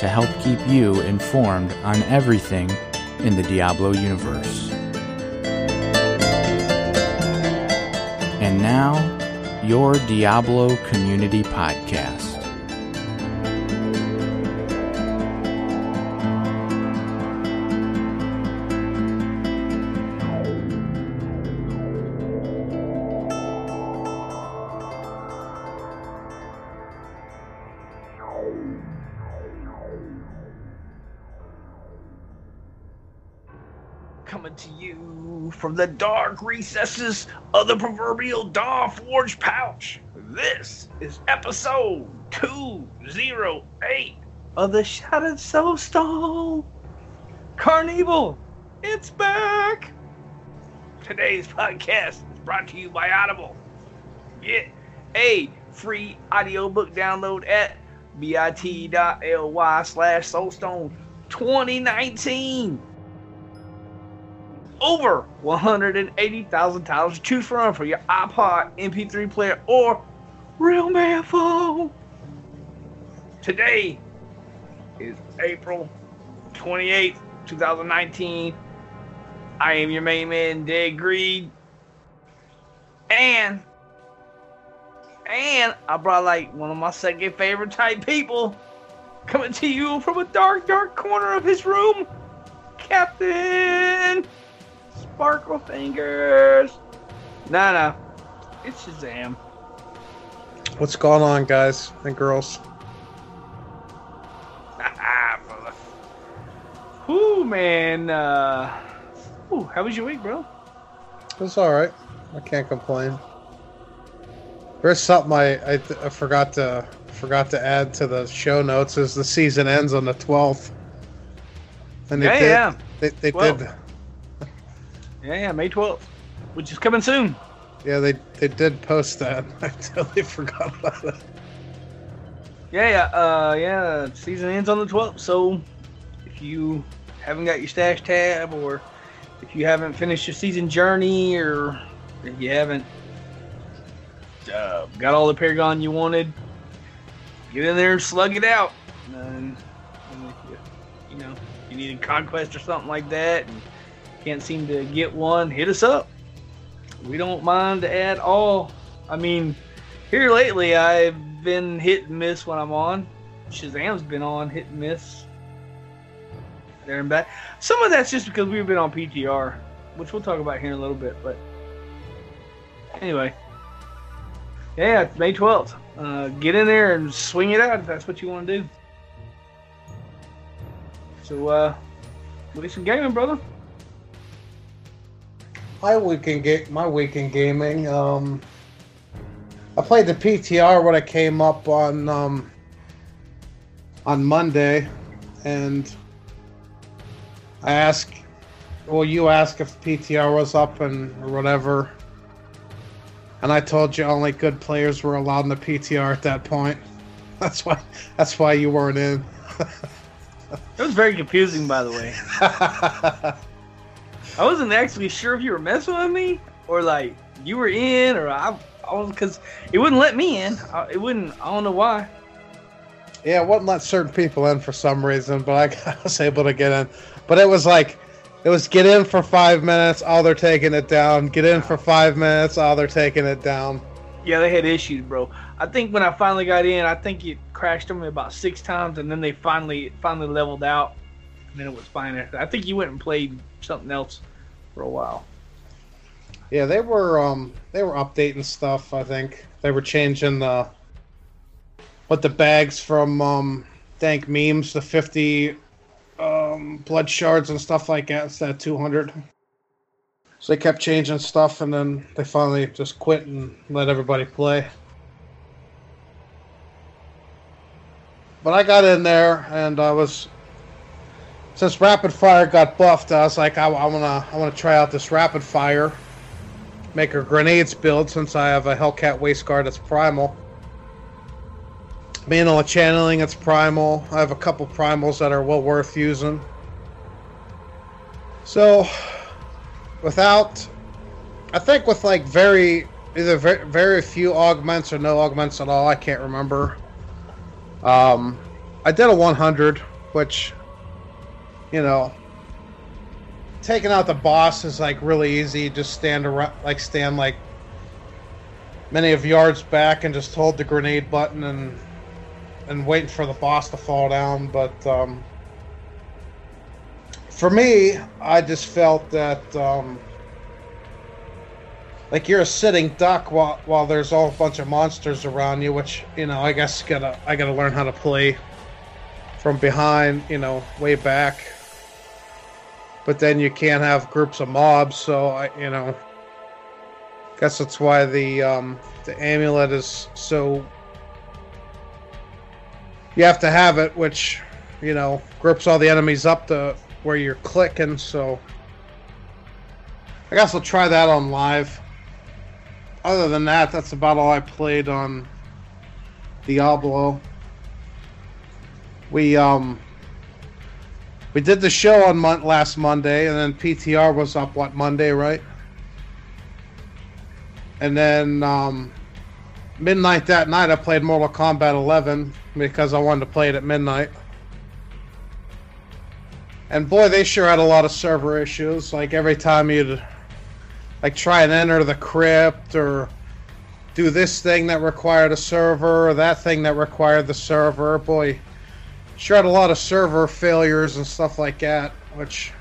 to help keep you informed on everything in the Diablo universe. And now, your Diablo Community Podcast. The dark recesses of the proverbial Dawn Forge pouch. This is episode 208 of the Shattered Soulstone. Carnevil, it's back. Today's podcast is brought to you by Audible. Get a free audiobook download at bit.ly slash soulstone 2019 over 180,000 titles to choose from for your iPod, MP3 player, or real man phone. Today is April 28th, 2019. I am your main man, Dead Greed. And and I brought like one of my second favorite type people coming to you from a dark, dark corner of his room. Captain Sparkle Fingers. Nah, nah. It's Shazam. What's going on, guys and girls? Brother. Whoo, man. Uh, whew, how was your week, bro? It's all right. I can't complain. There's something I, I, I forgot to forgot to add to the show notes. Is the season ends on the 12th? And they Yeah, did, yeah. They, they did. Yeah, yeah, May 12th, which is coming soon. Yeah, they they did post that. I totally forgot about it. Yeah, yeah, uh, yeah. Season ends on the 12th, so if you haven't got your stash tab, or if you haven't finished your season journey, or if you haven't uh, got all the Paragon you wanted, get in there and slug it out. And, and if you, you know, you need a conquest or something like that, and can't seem to get one, hit us up. We don't mind at all. I mean, here lately, I've been hit and miss when I'm on. Shazam's been on hit and miss. There and back. Some of that's just because we've been on PTR, which we'll talk about here in a little bit. But anyway, yeah, it's May 12th. Uh, get in there and swing it out if that's what you want to do. So, uh, we'll get some gaming, brother. My weekend ga- my weekend gaming. Um, I played the PTR when I came up on um, on Monday, and I asked, well, you asked if PTR was up and or whatever, and I told you only good players were allowed in the PTR at that point. That's why that's why you weren't in. It was very confusing, by the way. I wasn't actually sure if you were messing with me or like you were in or I, I was because it wouldn't let me in. I, it wouldn't. I don't know why. Yeah, it wouldn't let certain people in for some reason, but I, was able to get in. But it was like, it was get in for five minutes, oh, they're taking it down. Get in for five minutes, oh, they're taking it down. Yeah, they had issues, bro. I think when I finally got in, I think it crashed on me about six times, and then they finally finally leveled out, and then it was fine after. I think you went and played something else for a while. Yeah, they were um they were updating stuff. I think they were changing the what the bags from um dank memes the fifty um blood shards and stuff like that instead of two hundred. So they kept changing stuff, and then they finally just quit and let everybody play. But I got in there, and I was since Rapid Fire got buffed, I was like, I, I wanna I wanna try out this Rapid Fire. Make a grenades build since I have a Hellcat Waistguard that's primal. Mantle channeling, it's primal. I have a couple primals that are well worth using. So, without, I think with like very either very, very few augments or no augments at all. I can't remember. Um, I did a 100, which, you know, taking out the boss is like really easy. Just stand around, like stand like many of yards back and just hold the grenade button and and waiting for the boss to fall down. But um, for me, I just felt that um, like you're a sitting duck while while there's all a bunch of monsters around you, which you know I guess gotta I gotta learn how to play from behind, you know, way back. But then you can't have groups of mobs, so I you know guess that's why the um, the amulet is so you have to have it, which you know grips all the enemies up to where you're clicking. So I guess I'll try that on live other than that, that's about all I played on Diablo. We um we did the show on mon- last Monday, and then PTR was up what Monday, right? And then um, midnight that night, I played Mortal Kombat 11 because I wanted to play it at midnight. And boy, they sure had a lot of server issues. Like every time you'd like try and enter the crypt or do this thing that required a server or that thing that required the server. Boy, sure had a lot of server failures and stuff like that, which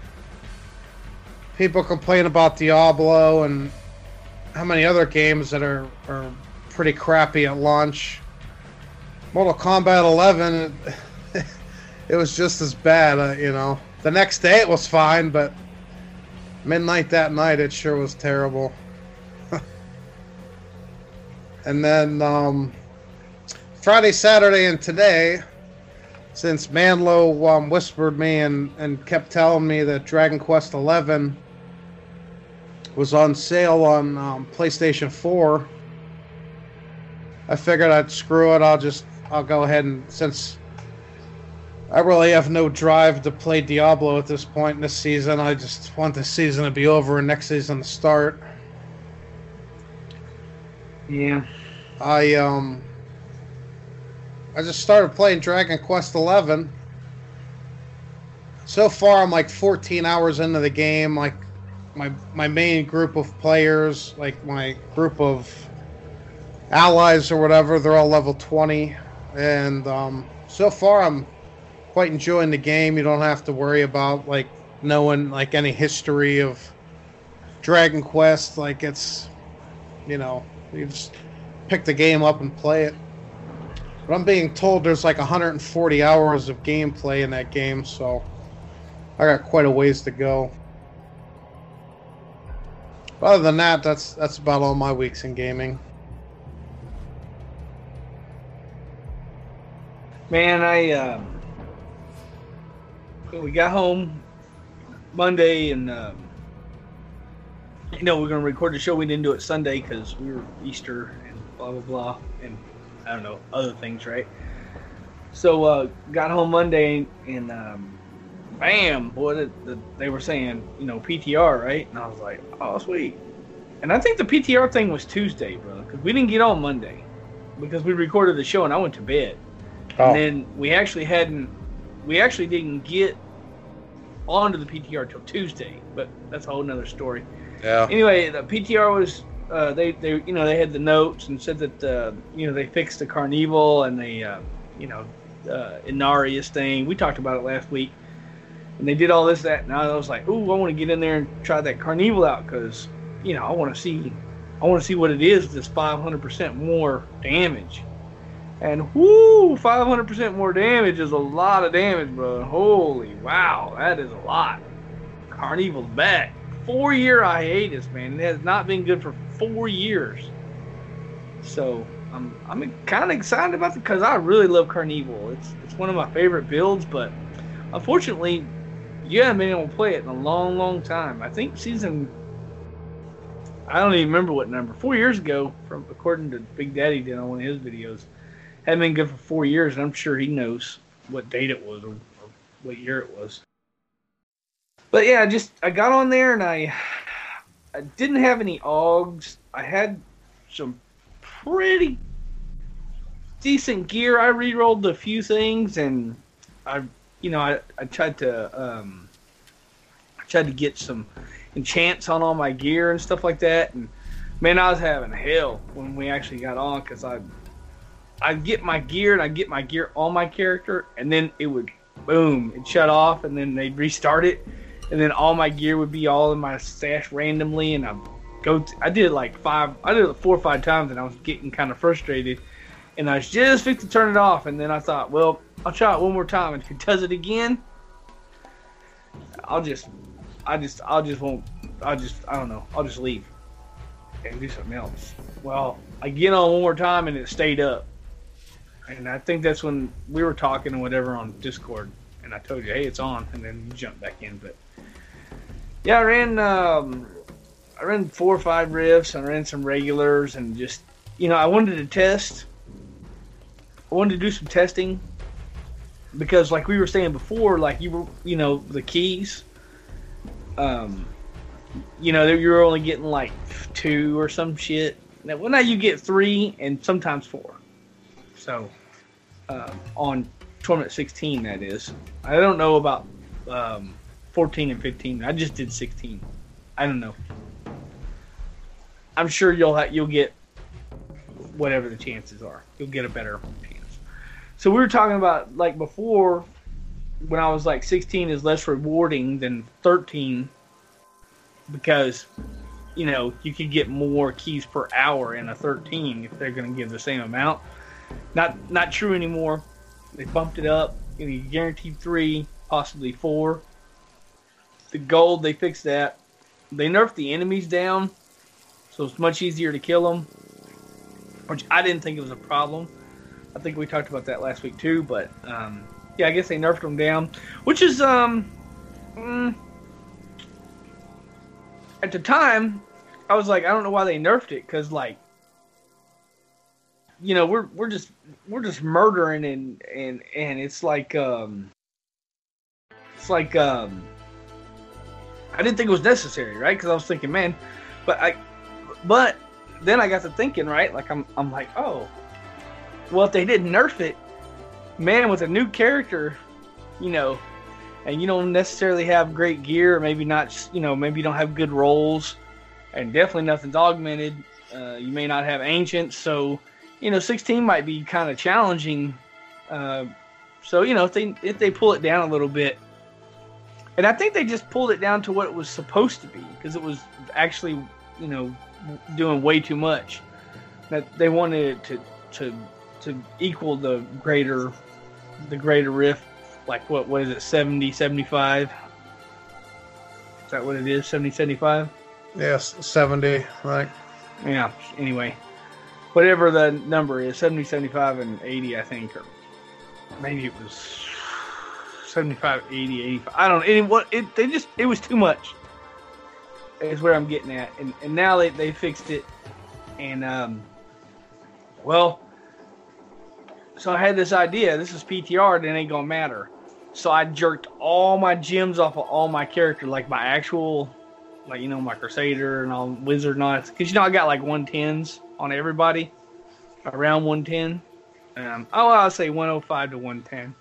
people complain about Diablo and how many other games that are, are pretty crappy at launch. Mortal Kombat 11, it, it was just as bad, uh, you know. The next day it was fine, but midnight that night, it sure was terrible. and then um, Friday, Saturday, and today, since Manlo um, whispered me and, and kept telling me that Dragon Quest XI was on sale on um, PlayStation 4, I figured I'd screw it. I'll just I'll go ahead and since I really have no drive to play Diablo at this point in the season. I just want the season to be over and next season to start. Yeah. I um I just started playing Dragon Quest Eleven. So far I'm like 14 hours into the game. Like my my main group of players, like my group of allies or whatever, they're all level 20 and um so far I'm quite enjoying the game. You don't have to worry about like knowing like any history of Dragon Quest. Like it's, you know, you just pick the game up and play it. But I'm being told there's like 140 hours of gameplay in that game, so I got quite a ways to go. But other than that, that's that's about all my weeks in gaming. Man, I um, we got home Monday, and um, you know we're gonna record the show. We didn't do it Sunday because we were Easter and blah blah blah, I don't know other things, right? So uh, got home Monday, and um, bam, boy, the, the, they were saying you know PTR, right? And I was like, oh sweet. And I think the PTR thing was Tuesday, brother, because we didn't get on Monday because we recorded the show and I went to bed. Oh. And then we actually hadn't we actually didn't get onto the PTR till Tuesday, but that's a whole nother story. Yeah. Anyway, the PTR was uh, they they you know they had the notes and said that uh, you know they fixed the Carnevil and the uh, you know uh, Inarius thing. We talked about it last week, and they did all this that. And I was like, ooh, I want to get in there and try that Carnevil out because you know I want to see I want to see what it is. This 500% more damage. And whoo, 500% more damage is a lot of damage, bro. Holy wow, that is a lot. Carnevil's back. Four year hiatus, man. It has not been good for four years. So I'm I'm kind of excited about it because I really love Carnevil. It's it's one of my favorite builds, but unfortunately, you haven't been able to play it in a long, long time. I think season. I don't even remember what number. Four years ago, from according to Big Daddy did on one of his videos, hadn't been good for four years, and I'm sure he knows what date it was or, or what year it was. But yeah, I just I got on there and I I didn't have any augs. I had some pretty decent gear. I re-rolled a few things and I you know I, I tried to um I tried to get some enchants on all my gear and stuff like that and man I was having hell when we actually got on because I I'd get my gear and I'd get my gear on my character and then it would boom it shut off and then they'd restart it and then all my gear would be all in my stash randomly, and I go. I did it like five. I did it four or five times, and I was getting kind of frustrated. And I was just fixed to turn it off, and then I thought, well, I'll try it one more time, and if it does it again, I'll just, I just, I'll just won't. I'll just, I don't know. I'll just leave and do something else. Well, I get on one more time, and it stayed up. And I think that's when we were talking and whatever on Discord, and I told you, hey, it's on, and then you jump back in, but. Yeah, I ran um, I ran four or five rifts. I ran some regulars, and just you know, I wanted to test. I wanted to do some testing because, like we were saying before, like you were, you know, the keys. Um, you know, you were only getting like two or some shit. Now, well, now you get three and sometimes four. So, uh, on Torment 16, that is. I don't know about um, 14 and 15. I just did 16. I don't know. I'm sure you'll ha- you'll get whatever the chances are. You'll get a better chance. So we were talking about like before when I was like 16 is less rewarding than 13 because you know you could get more keys per hour in a 13 if they're going to give the same amount. Not not true anymore. They bumped it up. You guaranteed three, possibly four the gold, they fixed that. They nerfed the enemies down, so it's much easier to kill them, which I didn't think it was a problem. I think we talked about that last week too, but um, yeah, I guess they nerfed them down, which is um, mm, at the time, I was like, I don't know why they nerfed it, because like, you know, we're we're just we're just murdering and and and it's like um, it's like um I didn't think it was necessary, right? Because I was thinking, man, but I, but then I got to thinking, right? Like I'm, I'm like, oh, well, if they didn't nerf it, man, with a new character, you know, and you don't necessarily have great gear, or maybe not, you know, maybe you don't have good rolls, and definitely nothing's augmented. Uh, you may not have ancient, so you know, 16 might be kind of challenging. Uh, so you know, if they if they pull it down a little bit, and I think they just pulled it down to what it was supposed to be because it was actually, you know, doing way too much. That they wanted it to to to equal the greater the greater rift like what what is it 70 75 is that what it is 70 75 yes 70 right yeah anyway whatever the number is 70 75 and 80 i think or maybe it was 75, 80, 85. I don't know. It, what, it, they just, it was too much. Is where I'm getting at. And, and now they, they fixed it. And, um, well, so I had this idea. This is PTR, it ain't to matter. So I jerked all my gems off of all my character, like my actual, like, you know, my Crusader and all Wizard and all. Because, you know, I got like 110s on everybody, around 110. Um, oh, I'll say 105 to 110.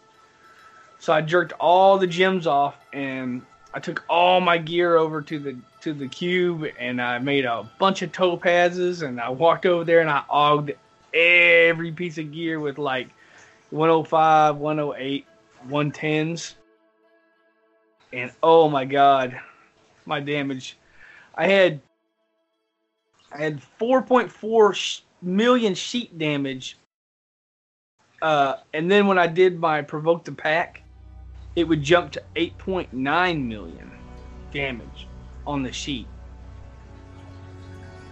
So I jerked all the gems off and I took all my gear over to the to the cube and I made a bunch of topazes and I walked over there and I ogged every piece of gear with like 105, 108, 110s. And oh my god, my damage. I had Had 4.4 million sheet damage. Uh, and then when I did my provoke the pack, it would jump to 8.9 million damage on the sheet.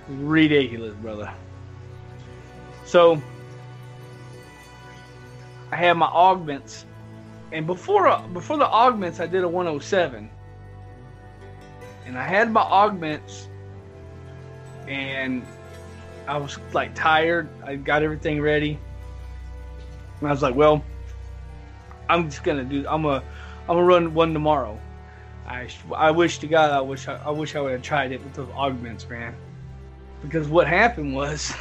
Ridiculous, brother. So I have my augments and before before the augments, I did a 107, and I had my augments, and I was like tired. I got everything ready, and I was like, well, I'm just gonna do. I'm a I'm gonna run one tomorrow. I, I wish to God I wish I, I wish I would have tried it with those augments, man. Because what happened was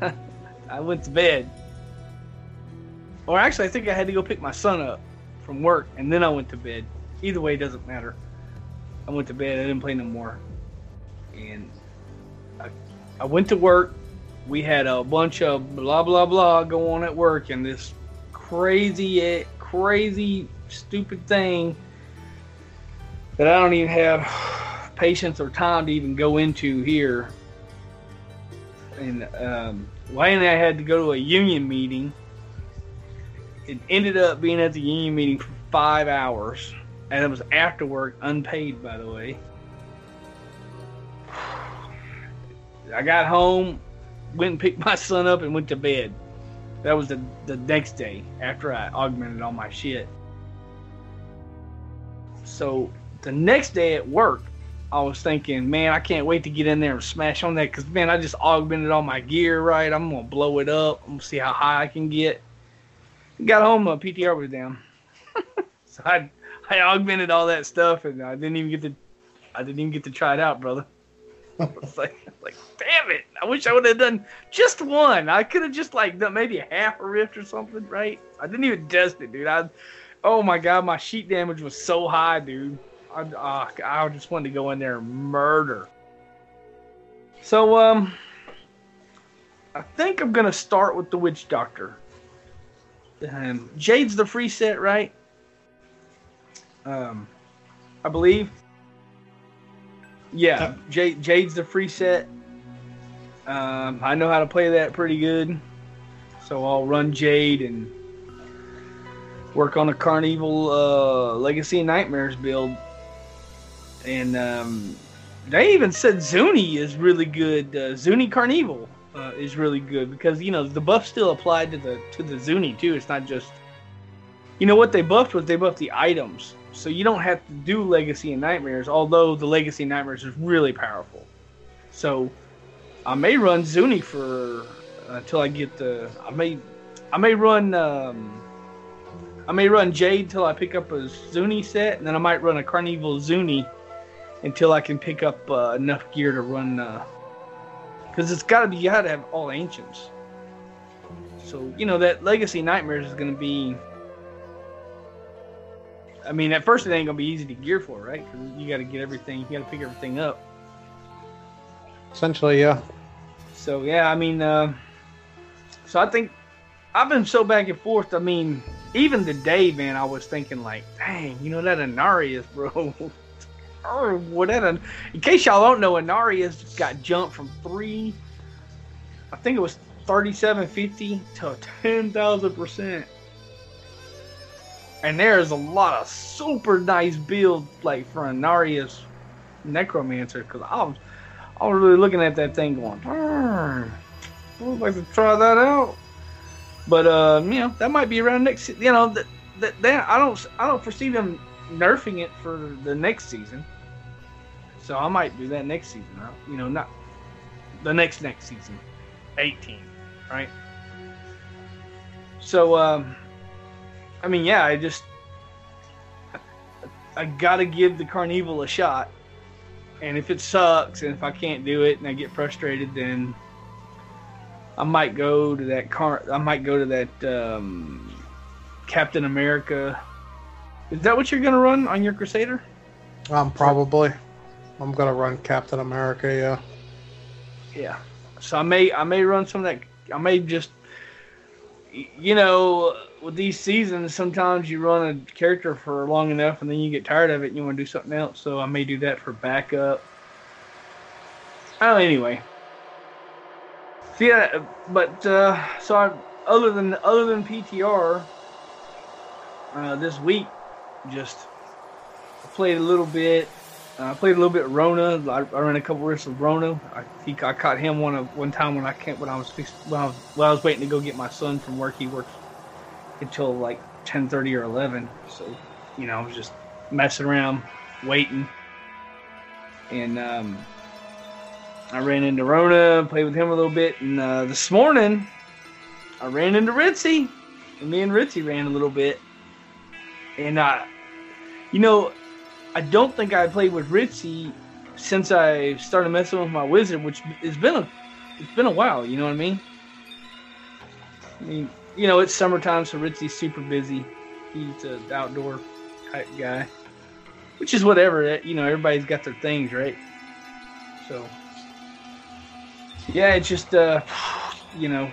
I went to bed. Or actually I think I had to go pick my son up from work and then I went to bed. Either way it doesn't matter. I went to bed, I didn't play no more. And I, went to work. We had a bunch of blah blah blah going on at work and this crazy crazy stupid thing that I don't even have patience or time to even go into here. And um, Wayne and I had to go to a union meeting. It ended up being at the union meeting for five hours, and it was after work, unpaid, by the way. I got home, went and picked my son up, and went to bed. That was the, the next day after I augmented all my shit. So the next day at work, I was thinking, man, I can't wait to get in there and smash on that because, man, I just augmented all my gear right. I'm going to blow it up. I'm going to see how high I can get. Got home, my PTR was down. so I, I augmented all that stuff and I didn't even get to, I didn't even get to try it out, brother. I was like, like, damn it! I wish I would have done just one. I could have just like done maybe a half a rift or something, right? I didn't even test it, dude. I, oh my god, my sheet damage was so high, dude. I, uh, I just wanted to go in there and murder. So, um, I think I'm gonna start with the Witch Doctor. Um, Jade's the free set, right? Um, I believe. Yeah, Jade, Jade's the free set. Um, I know how to play that pretty good, so I'll run Jade and work on a Carnevil uh, Legacy Nightmares build and um, they even said Zuni is really good. Uh, Zuni Carnevil uh, is really good because you know the buff still applied to the to the Zuni too. It's not just you know what they buffed was they buffed the items, so you don't have to do Legacy and Nightmares. Although the Legacy and Nightmares is really powerful, so I may run Zuni for uh, until I get the. I may I may run. Um, I may run Jade till I pick up a Zuni set, and then I might run a Carnevil Zuni until I can pick up uh, enough gear to run. Because uh, it's got to be, you got to have all ancients. So, you know, that Legacy Nightmares is going to be. I mean, at first it ain't to be easy to gear for, right? Because you got to get everything, you got to pick everything up. Essentially, yeah. So, yeah, I mean, uh, so I think I've been so back and forth. I mean, even today, man, I was thinking, like, dang, you know, that Inarius, bro. or whatever. In case y'all don't know, Inarius got jumped from three, I think it was thirty-seven fifty to ten thousand percent. And there's a lot of super nice builds like for Inarius Necromancer because I was I was really looking at that thing going, I would like to try that out. But uh, you know, that might be around next. You know, that that, that I don't I don't foresee them nerfing it for the next season. So I might do that next season. You know, not the next next season, 18, right? So, um, I mean, yeah, I just I gotta give the Carnevil a shot, and if it sucks and if I can't do it and I get frustrated, then I might go to that car. I might go to that um, Captain America. Is that what you're gonna run on your Crusader? Um, probably. I'm gonna run Captain America. Yeah. Yeah. So I may I may run some of that. I may just you know with these seasons sometimes you run a character for long enough and then you get tired of it and you want to do something else. So I may do that for backup. Oh, anyway. So yeah, but uh, so I, other than other than PTR, uh, this week just played a little bit uh, I played a little bit Rona. I, I ran a couple risks of Rona. I, he, I caught him one of one time when I can't when I was when I was when I was waiting to go get my son from work. He works until like ten thirty or eleven. So, you know, I was just messing around, waiting, and um, I ran into Rona, played with him a little bit, and uh, this morning I ran into Ritzy, and me and Ritzy ran a little bit, and uh, you know, I don't think I played with Ritzy since I started messing with my wizard, which has been a it's been a while. You know what I mean? I mean, you know, it's summertime, so Ritzy's super busy. He's an outdoor type guy, which is whatever. You know, everybody's got their things, right? So, yeah, it's just uh, you know.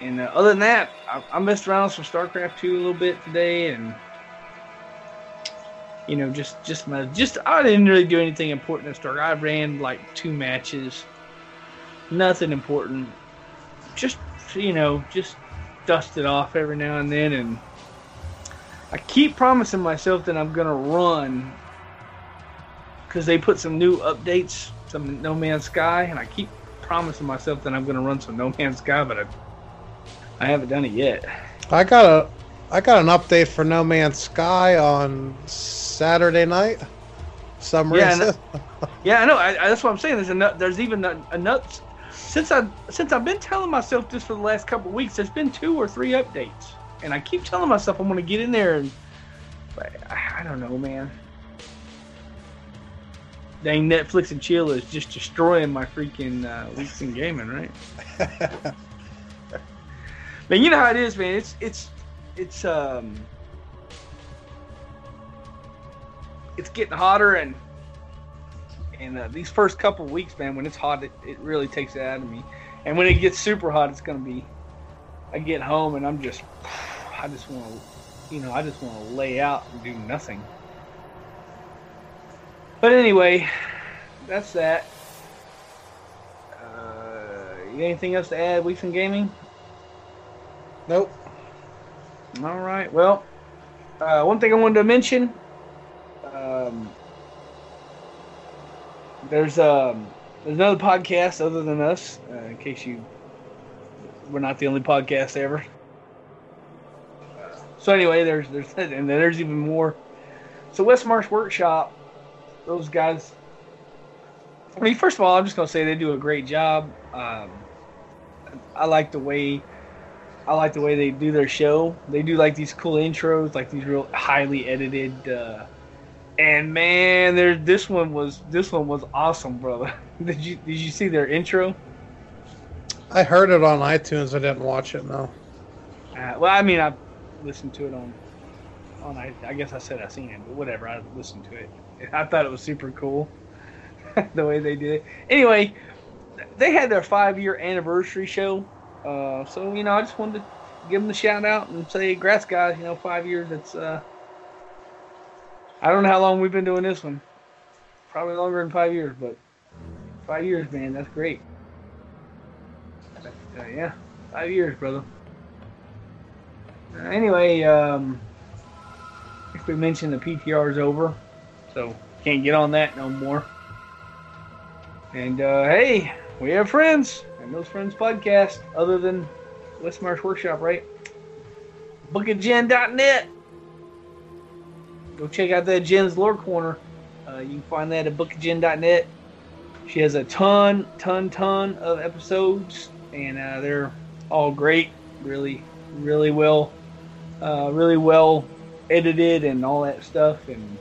And uh, other than that, I, I messed around with some StarCraft 2 a little bit today, and you know, just just my just I didn't really do anything important in Star. I ran like two matches, nothing important. Just you know, just dust it off every now and then, and I keep promising myself that I'm gonna run because they put some new updates, some No Man's Sky, and I keep promising myself that I'm gonna run some No Man's Sky, but I I haven't done it yet. I got a I got an update for No Man's Sky on Saturday night. Some Yeah, reason. Yeah, I know. I, I, that's what I'm saying. There's a there's even a, a nuts since I since I've been telling myself this for the last couple of weeks. There's been two or three updates, and I keep telling myself I'm going to get in there, and but I, I don't know, man. Dang, Netflix and chill is just destroying my freaking uh, weeks in gaming, right? Man, you know how it is, man. It's it's it's um it's getting hotter and and uh, these first couple weeks, man, when it's hot, it, it really takes it out of me. And when it gets super hot, it's gonna be. I get home and I'm just, I just want to, you know, I just want to lay out and do nothing. But anyway, that's that. Uh, anything else to add, Weeks in Gaming? Nope. All right. Well, uh, one thing I wanted to mention. Um, there's um, there's another podcast other than us. Uh, in case you, we're not the only podcast ever. So anyway, there's there's and there's even more. So Westmarch Workshop, those guys. I mean, first of all, I'm just gonna say they do a great job. Um, I like the way I like the way they do their show. They do like these cool intros, like these real highly edited. Uh, and man, there this one was this one was awesome, brother. did you did you see their intro? I heard it on iTunes. I didn't watch it. No. Uh, well, I mean, I listened to it on on I, I guess I said I seen it, but whatever. I listened to it. I thought it was super cool the way they did it. Anyway, they had their five year anniversary show. Uh, so you know, I just wanted to give them the shout out and say, "Grass guys, you know, five years. It's uh, I don't know how long we've been doing this one. Probably longer than five years, but five years, man, that's great. Uh, yeah, five years, brother. Uh, anyway, um, I think we mentioned the PTR is over, so can't get on that no more. And uh, hey, we have friends, and those friends podcast other than Westmarch Workshop, right? Bookofgen.net. Go check out that Jen's Lore Corner. Uh, you can find that at bookofgen.net. She has a ton, ton, ton of episodes, and uh, they're all great. Really, really well, uh, really well edited and all that stuff, and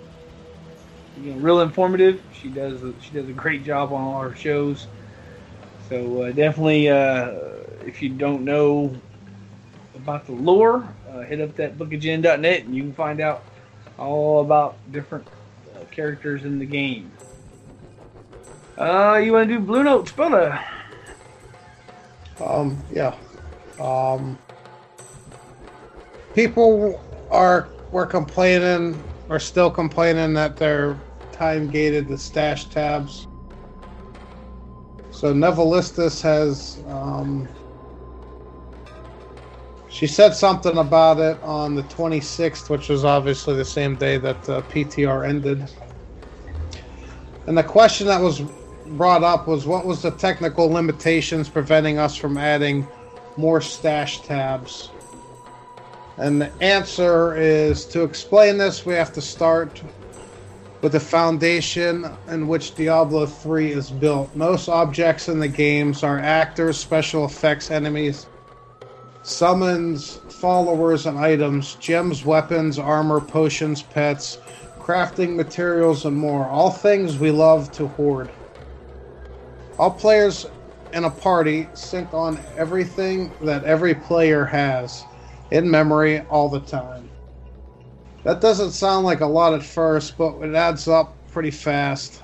you know, real informative. She does she does a great job on all her shows. So uh, definitely, uh, if you don't know about the lore, uh, hit up that bookofgen.net and you can find out all about different uh, characters in the game. Uh, you want to do Blue Note Spilla? Um, yeah. Um, people are were complaining, are still complaining that they're time gated the stash tabs. So Nevalistis has, um, she said something about it on the 26th, which was obviously the same day that uh, the PTR ended. And the question that was brought up was what was the technical limitations preventing us from adding more stash tabs And the answer is to explain this, we have to start with the foundation in which Diablo 3 is built. Most objects in the games are actors, special effects, enemies, summons, followers, and items, gems, weapons, armor, potions, pets, crafting materials, and more. All things we love to hoard. All players in a party sync on everything that every player has in memory all the time. That doesn't sound like a lot at first, but it adds up pretty fast.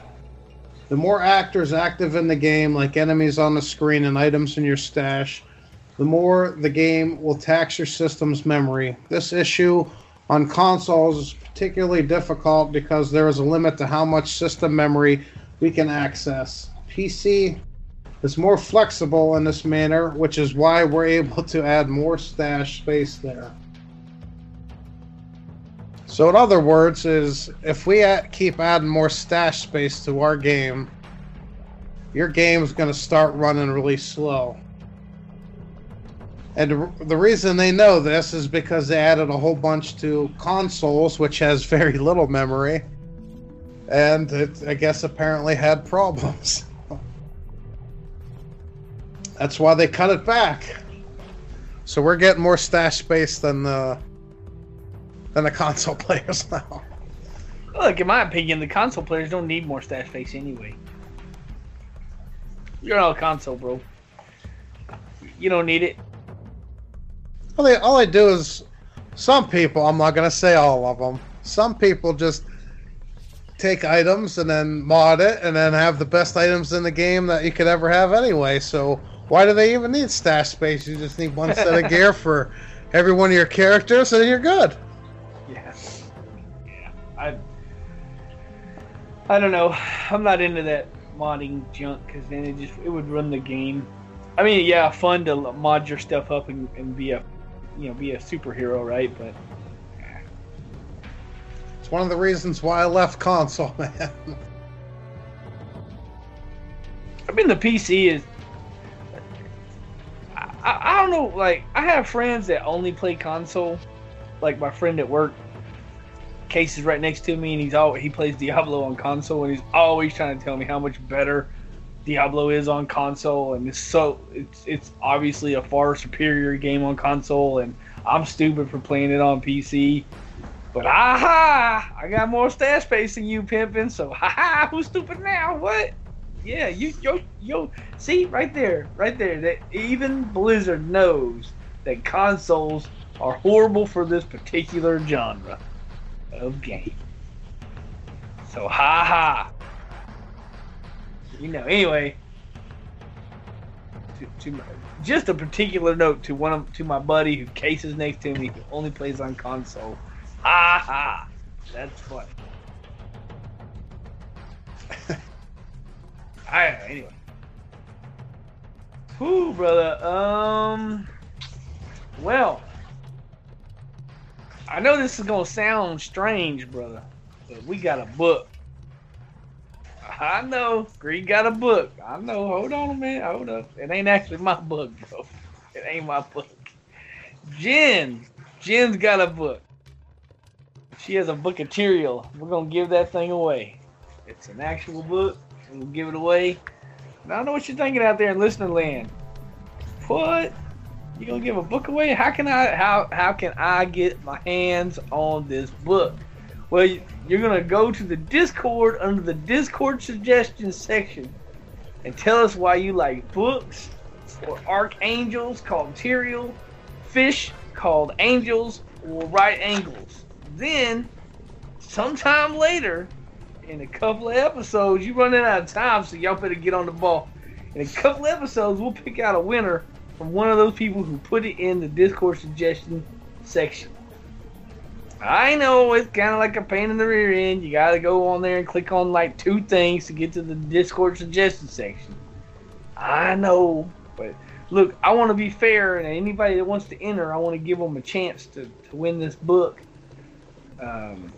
The more actors active in the game, like enemies on the screen and items in your stash, the more the game will tax your system's memory. This issue on consoles is particularly difficult because there is a limit to how much system memory we can access. PC is more flexible in this manner, which is why we're able to add more stash space there. So, in other words, is if we keep adding more stash space to our game, your game's going to start running really slow. And the reason they know this is because they added a whole bunch to consoles, which has very little memory. And it, I guess, apparently had problems. That's why they cut it back. So we're getting more stash space than the than the console players now. Look, in my opinion, the console players don't need more stash space anyway. You're not a console, bro. You don't need it. All they, all I do is, some people, I'm not going to say all of them, some people just take items and then mod it and then have the best items in the game that you could ever have anyway. So why do they even need stash space? You just need one set of gear for every one of your characters and you're good. Yeah. Yeah. I, I don't know. I'm not into that modding junk because then it just it would run the game. I mean, yeah, fun to mod your stuff up and, and be a you know be a superhero, right? But it's one of the reasons why I left console, man. I mean, the PC is. I, I don't know. Like, I have friends that only play console. Like my friend at work, Case is right next to me, and he's all he plays Diablo on console, and he's always trying to tell me how much better Diablo is on console, and it's so it's it's obviously a far superior game on console, and I'm stupid for playing it on PC. But aha, I got more stash space than you, pimping. So ha, who's stupid now? What? Yeah, you yo yo. See right there, right there. That even Blizzard knows that consoles are horrible for this particular genre of game. So ha ha you know. Anyway, to, to my, just a particular note to one of to my buddy who cases next to me who only plays on console. Ha ha, that's funny. I anyway. Whoo, brother. Um. Well, I know this is gonna sound strange, brother, but we got a book I know. Green got a book. I know. Hold on a minute. Hold up. It ain't actually my book, bro. It ain't my book. Jen. Jen's got a book. She has a book of material. We're gonna give that thing away. It's an actual book, we'll give it away. I don't know what you're thinking out there in listener land. What? You gonna give a book away? How can I? How how can I get my hands on this book? Well, you're going to go to the Discord under the Discord suggestions section and tell us why you like books or archangels called Tyrael, fish called angels, or right angles. Then, sometime later, in a couple of episodes, you're running out of time, so y'all better get on the ball. In a couple episodes, we'll pick out a winner from one of those people who put it in the Discord suggestion section. I know it's kind of like a pain in the rear end. You got to go on there and click on like two things to get to the Discord suggestion section. I know, but look, I want to be fair, and anybody that wants to enter, I want to give them a chance to, to win this book. Um,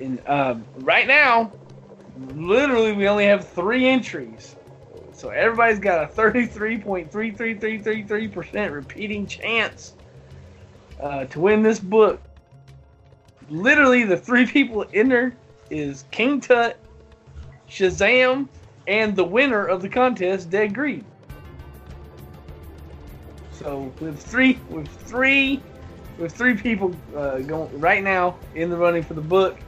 and uh, right now, literally, we only have three entries. So everybody's got a 33.33333% repeating chance uh, to win this book. Literally, the three people in there is King Tut, Shazam, and the winner of the contest, Dead Greed. So with three, with three, with three people uh, going right now in the running for the book,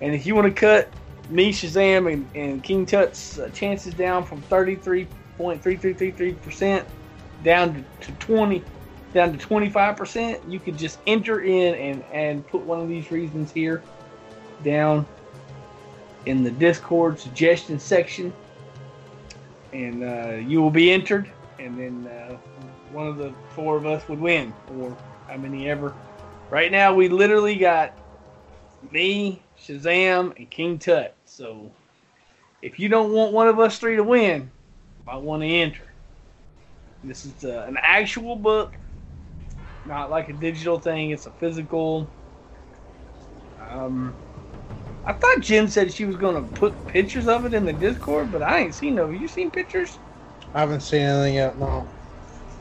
and if you want to cut me, Shazam, and, and King Tut's uh, chances down from 33.3333% down to, to 20, down to 25%, you could just enter in and, and put one of these reasons here down in the Discord suggestion section. And uh, you will be entered, and then uh, one of the four of us would win, or how many ever. Right now, we literally got me, Shazam, and King Tut. So if you don't want one of us three to win, I want to enter. This is uh, an actual book, not like a digital thing. It's a physical. Um, I thought Jen said she was going to put pictures of it in the Discord, but I ain't seen no. Have you seen pictures? I haven't seen anything yet. No.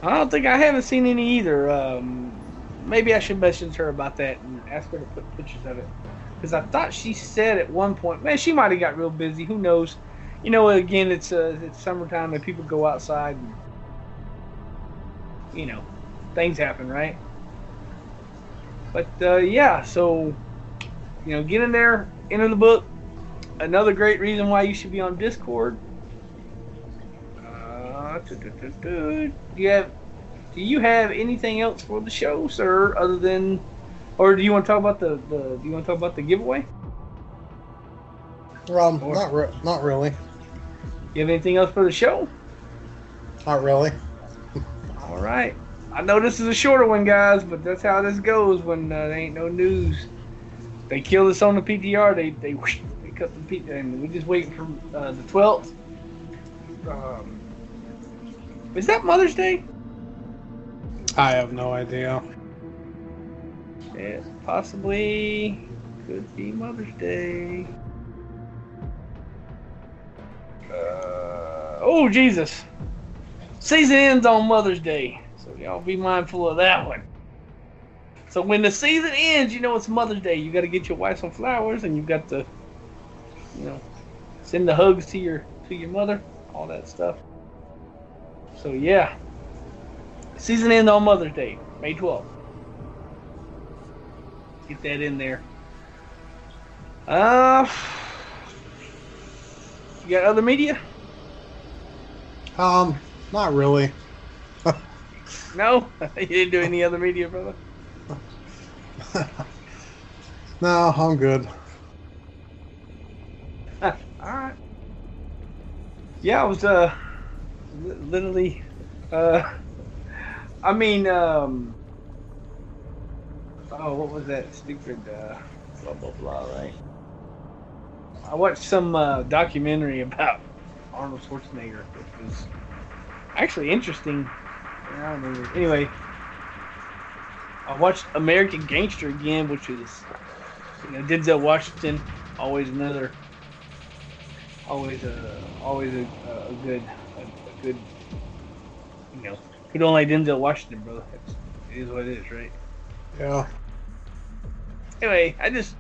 I don't think I haven't seen any either. Um, maybe I should message her about that and ask her to put pictures of it. Because I thought she said at one point, man, she might have got real busy. Who knows? You know, again, it's uh, it's summertime and people go outside and you know, things happen, right? But uh, yeah, so you know, get in there, enter the book. Another great reason why you should be on Discord. Uh, do you have do you have anything else for the show, sir, other than, or do you want to talk about the, the do you want to talk about the giveaway? Um, or, not re- not really. You have anything else for the show? Not really. All right. I know this is a shorter one, guys, but that's how this goes when uh, there ain't no news. They kill us on the PTR. They they whoosh, they cut the PTR, and we just waiting for uh, the twelfth. Um, is that Mother's Day? I have no idea. It possibly could be Mother's Day. Uh, oh Jesus! Season ends on Mother's Day, so y'all be mindful of that one. So when the season ends, you know it's Mother's Day. You got to get your wife some flowers, and you got to, you know, send the hugs to your to your mother, all that stuff. So yeah, season ends on Mother's Day, May 12th. Get that in there. Uh, you got other media? Um, not really. No, you didn't do any other media, brother. no, I'm good. All right. Yeah, I was uh literally uh I mean um oh what was that stupid uh blah blah blah right I watched some uh, documentary about Arnold Schwarzenegger which was actually interesting I don't know anyway I watched American Gangster again which is you know Denzel Washington always another always a always a, a good a, a, good you know who don't like Denzel Washington, brother. It's, it is what it is, right? Yeah. Anyway, I just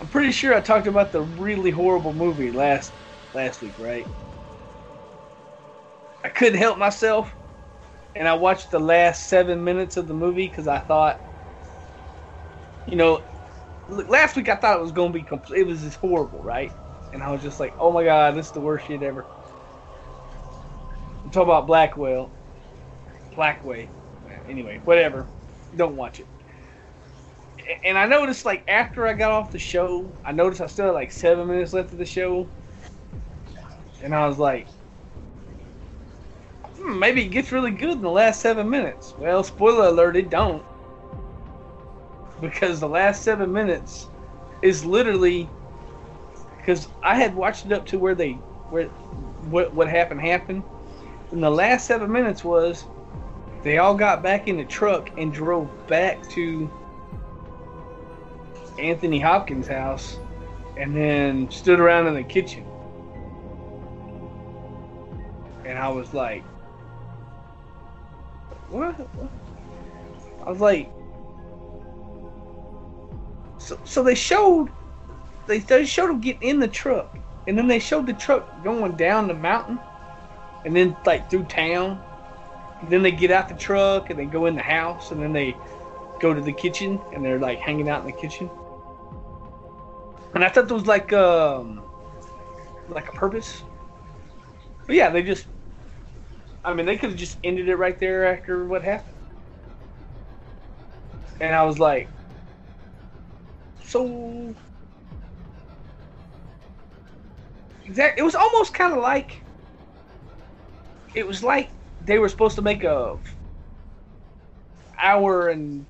I'm pretty sure I talked about the really horrible movie last last week, right? Couldn't help myself, and I watched the last seven minutes of the movie because I thought, you know, last week I thought it was going to be complete. It was just horrible, right? And I was just like, oh my god, this is the worst shit ever. I'm talking about Blackwell. Blackway. Anyway, whatever. Don't watch it. And I noticed, like, after I got off the show, I noticed I still had like seven minutes left of the show. And I was like, hmm, maybe it gets really good in the last seven minutes. Well, spoiler alert, it don't. Because the last seven minutes is literally because I had watched it up to where they where what what happened happened, and the last seven minutes was they all got back in the truck and drove back to Anthony Hopkins' house, and then stood around in the kitchen, and I was like, what? I was like, so so they showed they they showed him getting in the truck, and then they showed the truck going down the mountain, and then like through town. And then they get out the truck and they go in the house, and then they go to the kitchen and they're like hanging out in the kitchen. And I thought there was like um like a purpose. But yeah, they just I mean they could have just ended it right there after what happened. And I was like so exact it was almost kind of like it was like they were supposed to make a hour and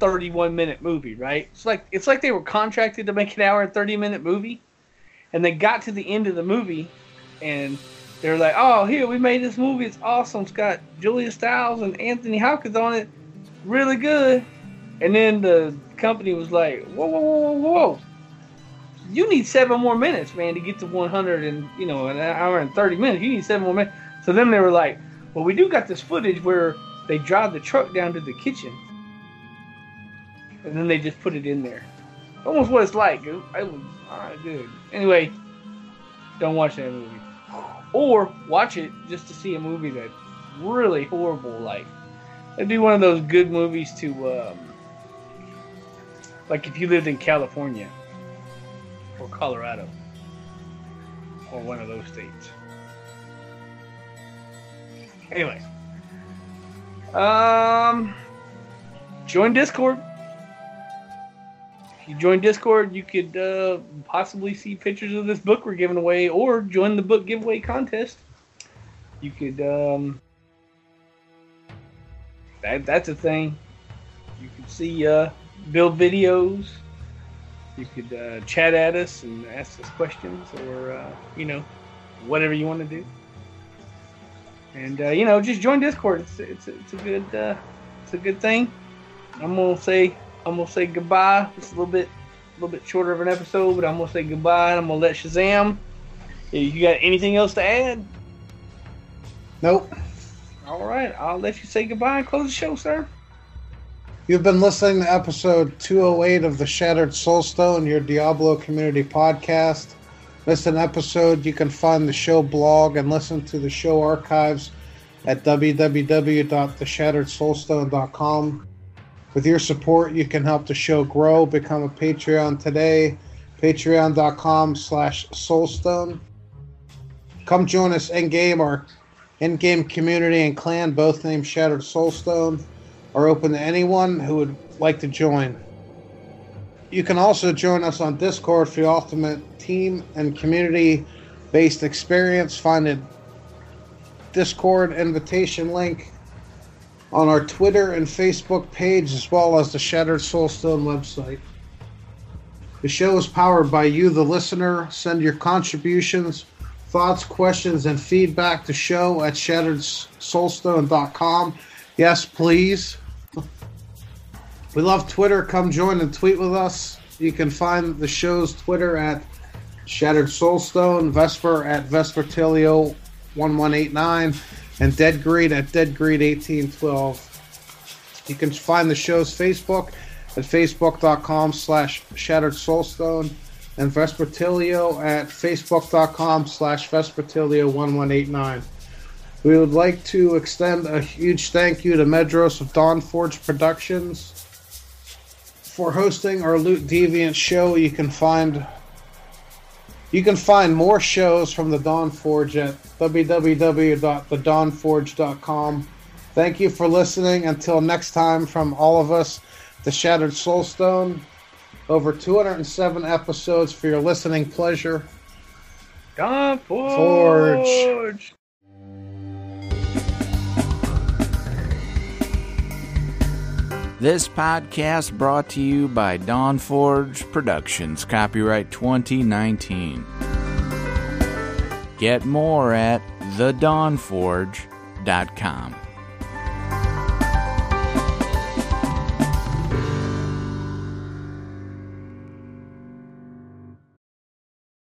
31 minute movie, right? It's like it's like they were contracted to make an hour and 30 minute movie, and they got to the end of the movie, and they're like, "Oh, here we made this movie. It's awesome. It's got Julia Stiles and Anthony Hopkins on it. Really good." And then the company was like, "Whoa, whoa, whoa, whoa, whoa! You need seven more minutes, man, to get to 100 and you know an hour and 30 minutes. You need seven more minutes." So then they were like, "Well, we do got this footage where they drive the truck down to the kitchen." and then they just put it in there. Almost what it's like. I was alright, good. Anyway, don't watch that movie, or watch it just to see a movie that's really horrible. Like, they do one of those good movies to, um, like if you lived in California or Colorado or one of those states. Anyway, um, join Discord if you join Discord, you could uh, possibly see pictures of this book we're giving away, or join the book giveaway contest. You could um, that that's a thing. You could see uh, build videos. You could uh, chat at us and ask us questions, or uh, you know, whatever you want to do. And uh, you know, just join Discord. It's it's, it's a good uh, it's a good thing. I'm gonna say I'm gonna say goodbye. It's a little bit, a little bit shorter of an episode, but I'm gonna say goodbye. and I'm gonna let Shazam. You got anything else to add? Nope. All right, I'll let you say goodbye and close the show, sir. You've been listening to episode 208 of the Shattered Soulstone, your Diablo community podcast. Missed an episode, you can find the show blog and listen to the show archives at www.theshatteredsoulstone.com. With your support, you can help the show grow. Become a Patreon today. Patreon.com slash Soulstone. Come join us in game. Our in game community and clan, both named Shattered Soulstone, are open to anyone who would like to join. You can also join us on Discord for the ultimate team and community based experience. Find a Discord invitation link on our Twitter and Facebook page, as well as the Shattered Soulstone website. The show is powered by you, the listener. Send your contributions, thoughts, questions, and feedback to show at shatteredsoulstone.com. Yes, please. We love Twitter. Come join and tweet with us. You can find the show's Twitter at Shattered Soulstone, Vesper at Vespertilio1189 and Dead Greed at Dead Greed 1812. You can find the show's Facebook at facebook.com slash shattered soulstone and Vespertilio at facebook.com slash Vespertilio1189. We would like to extend a huge thank you to Medros of Dawn Forge Productions for hosting our Loot Deviant show. You can find you can find more shows from the Dawn Forge at www.thedawnforge.com. Thank you for listening. Until next time, from all of us, the Shattered Soulstone. Over 207 episodes for your listening pleasure. Dawn Forge. Forge. This podcast brought to you by Dawn Forge Productions, copyright 2019. Get more at thedawnforge.com.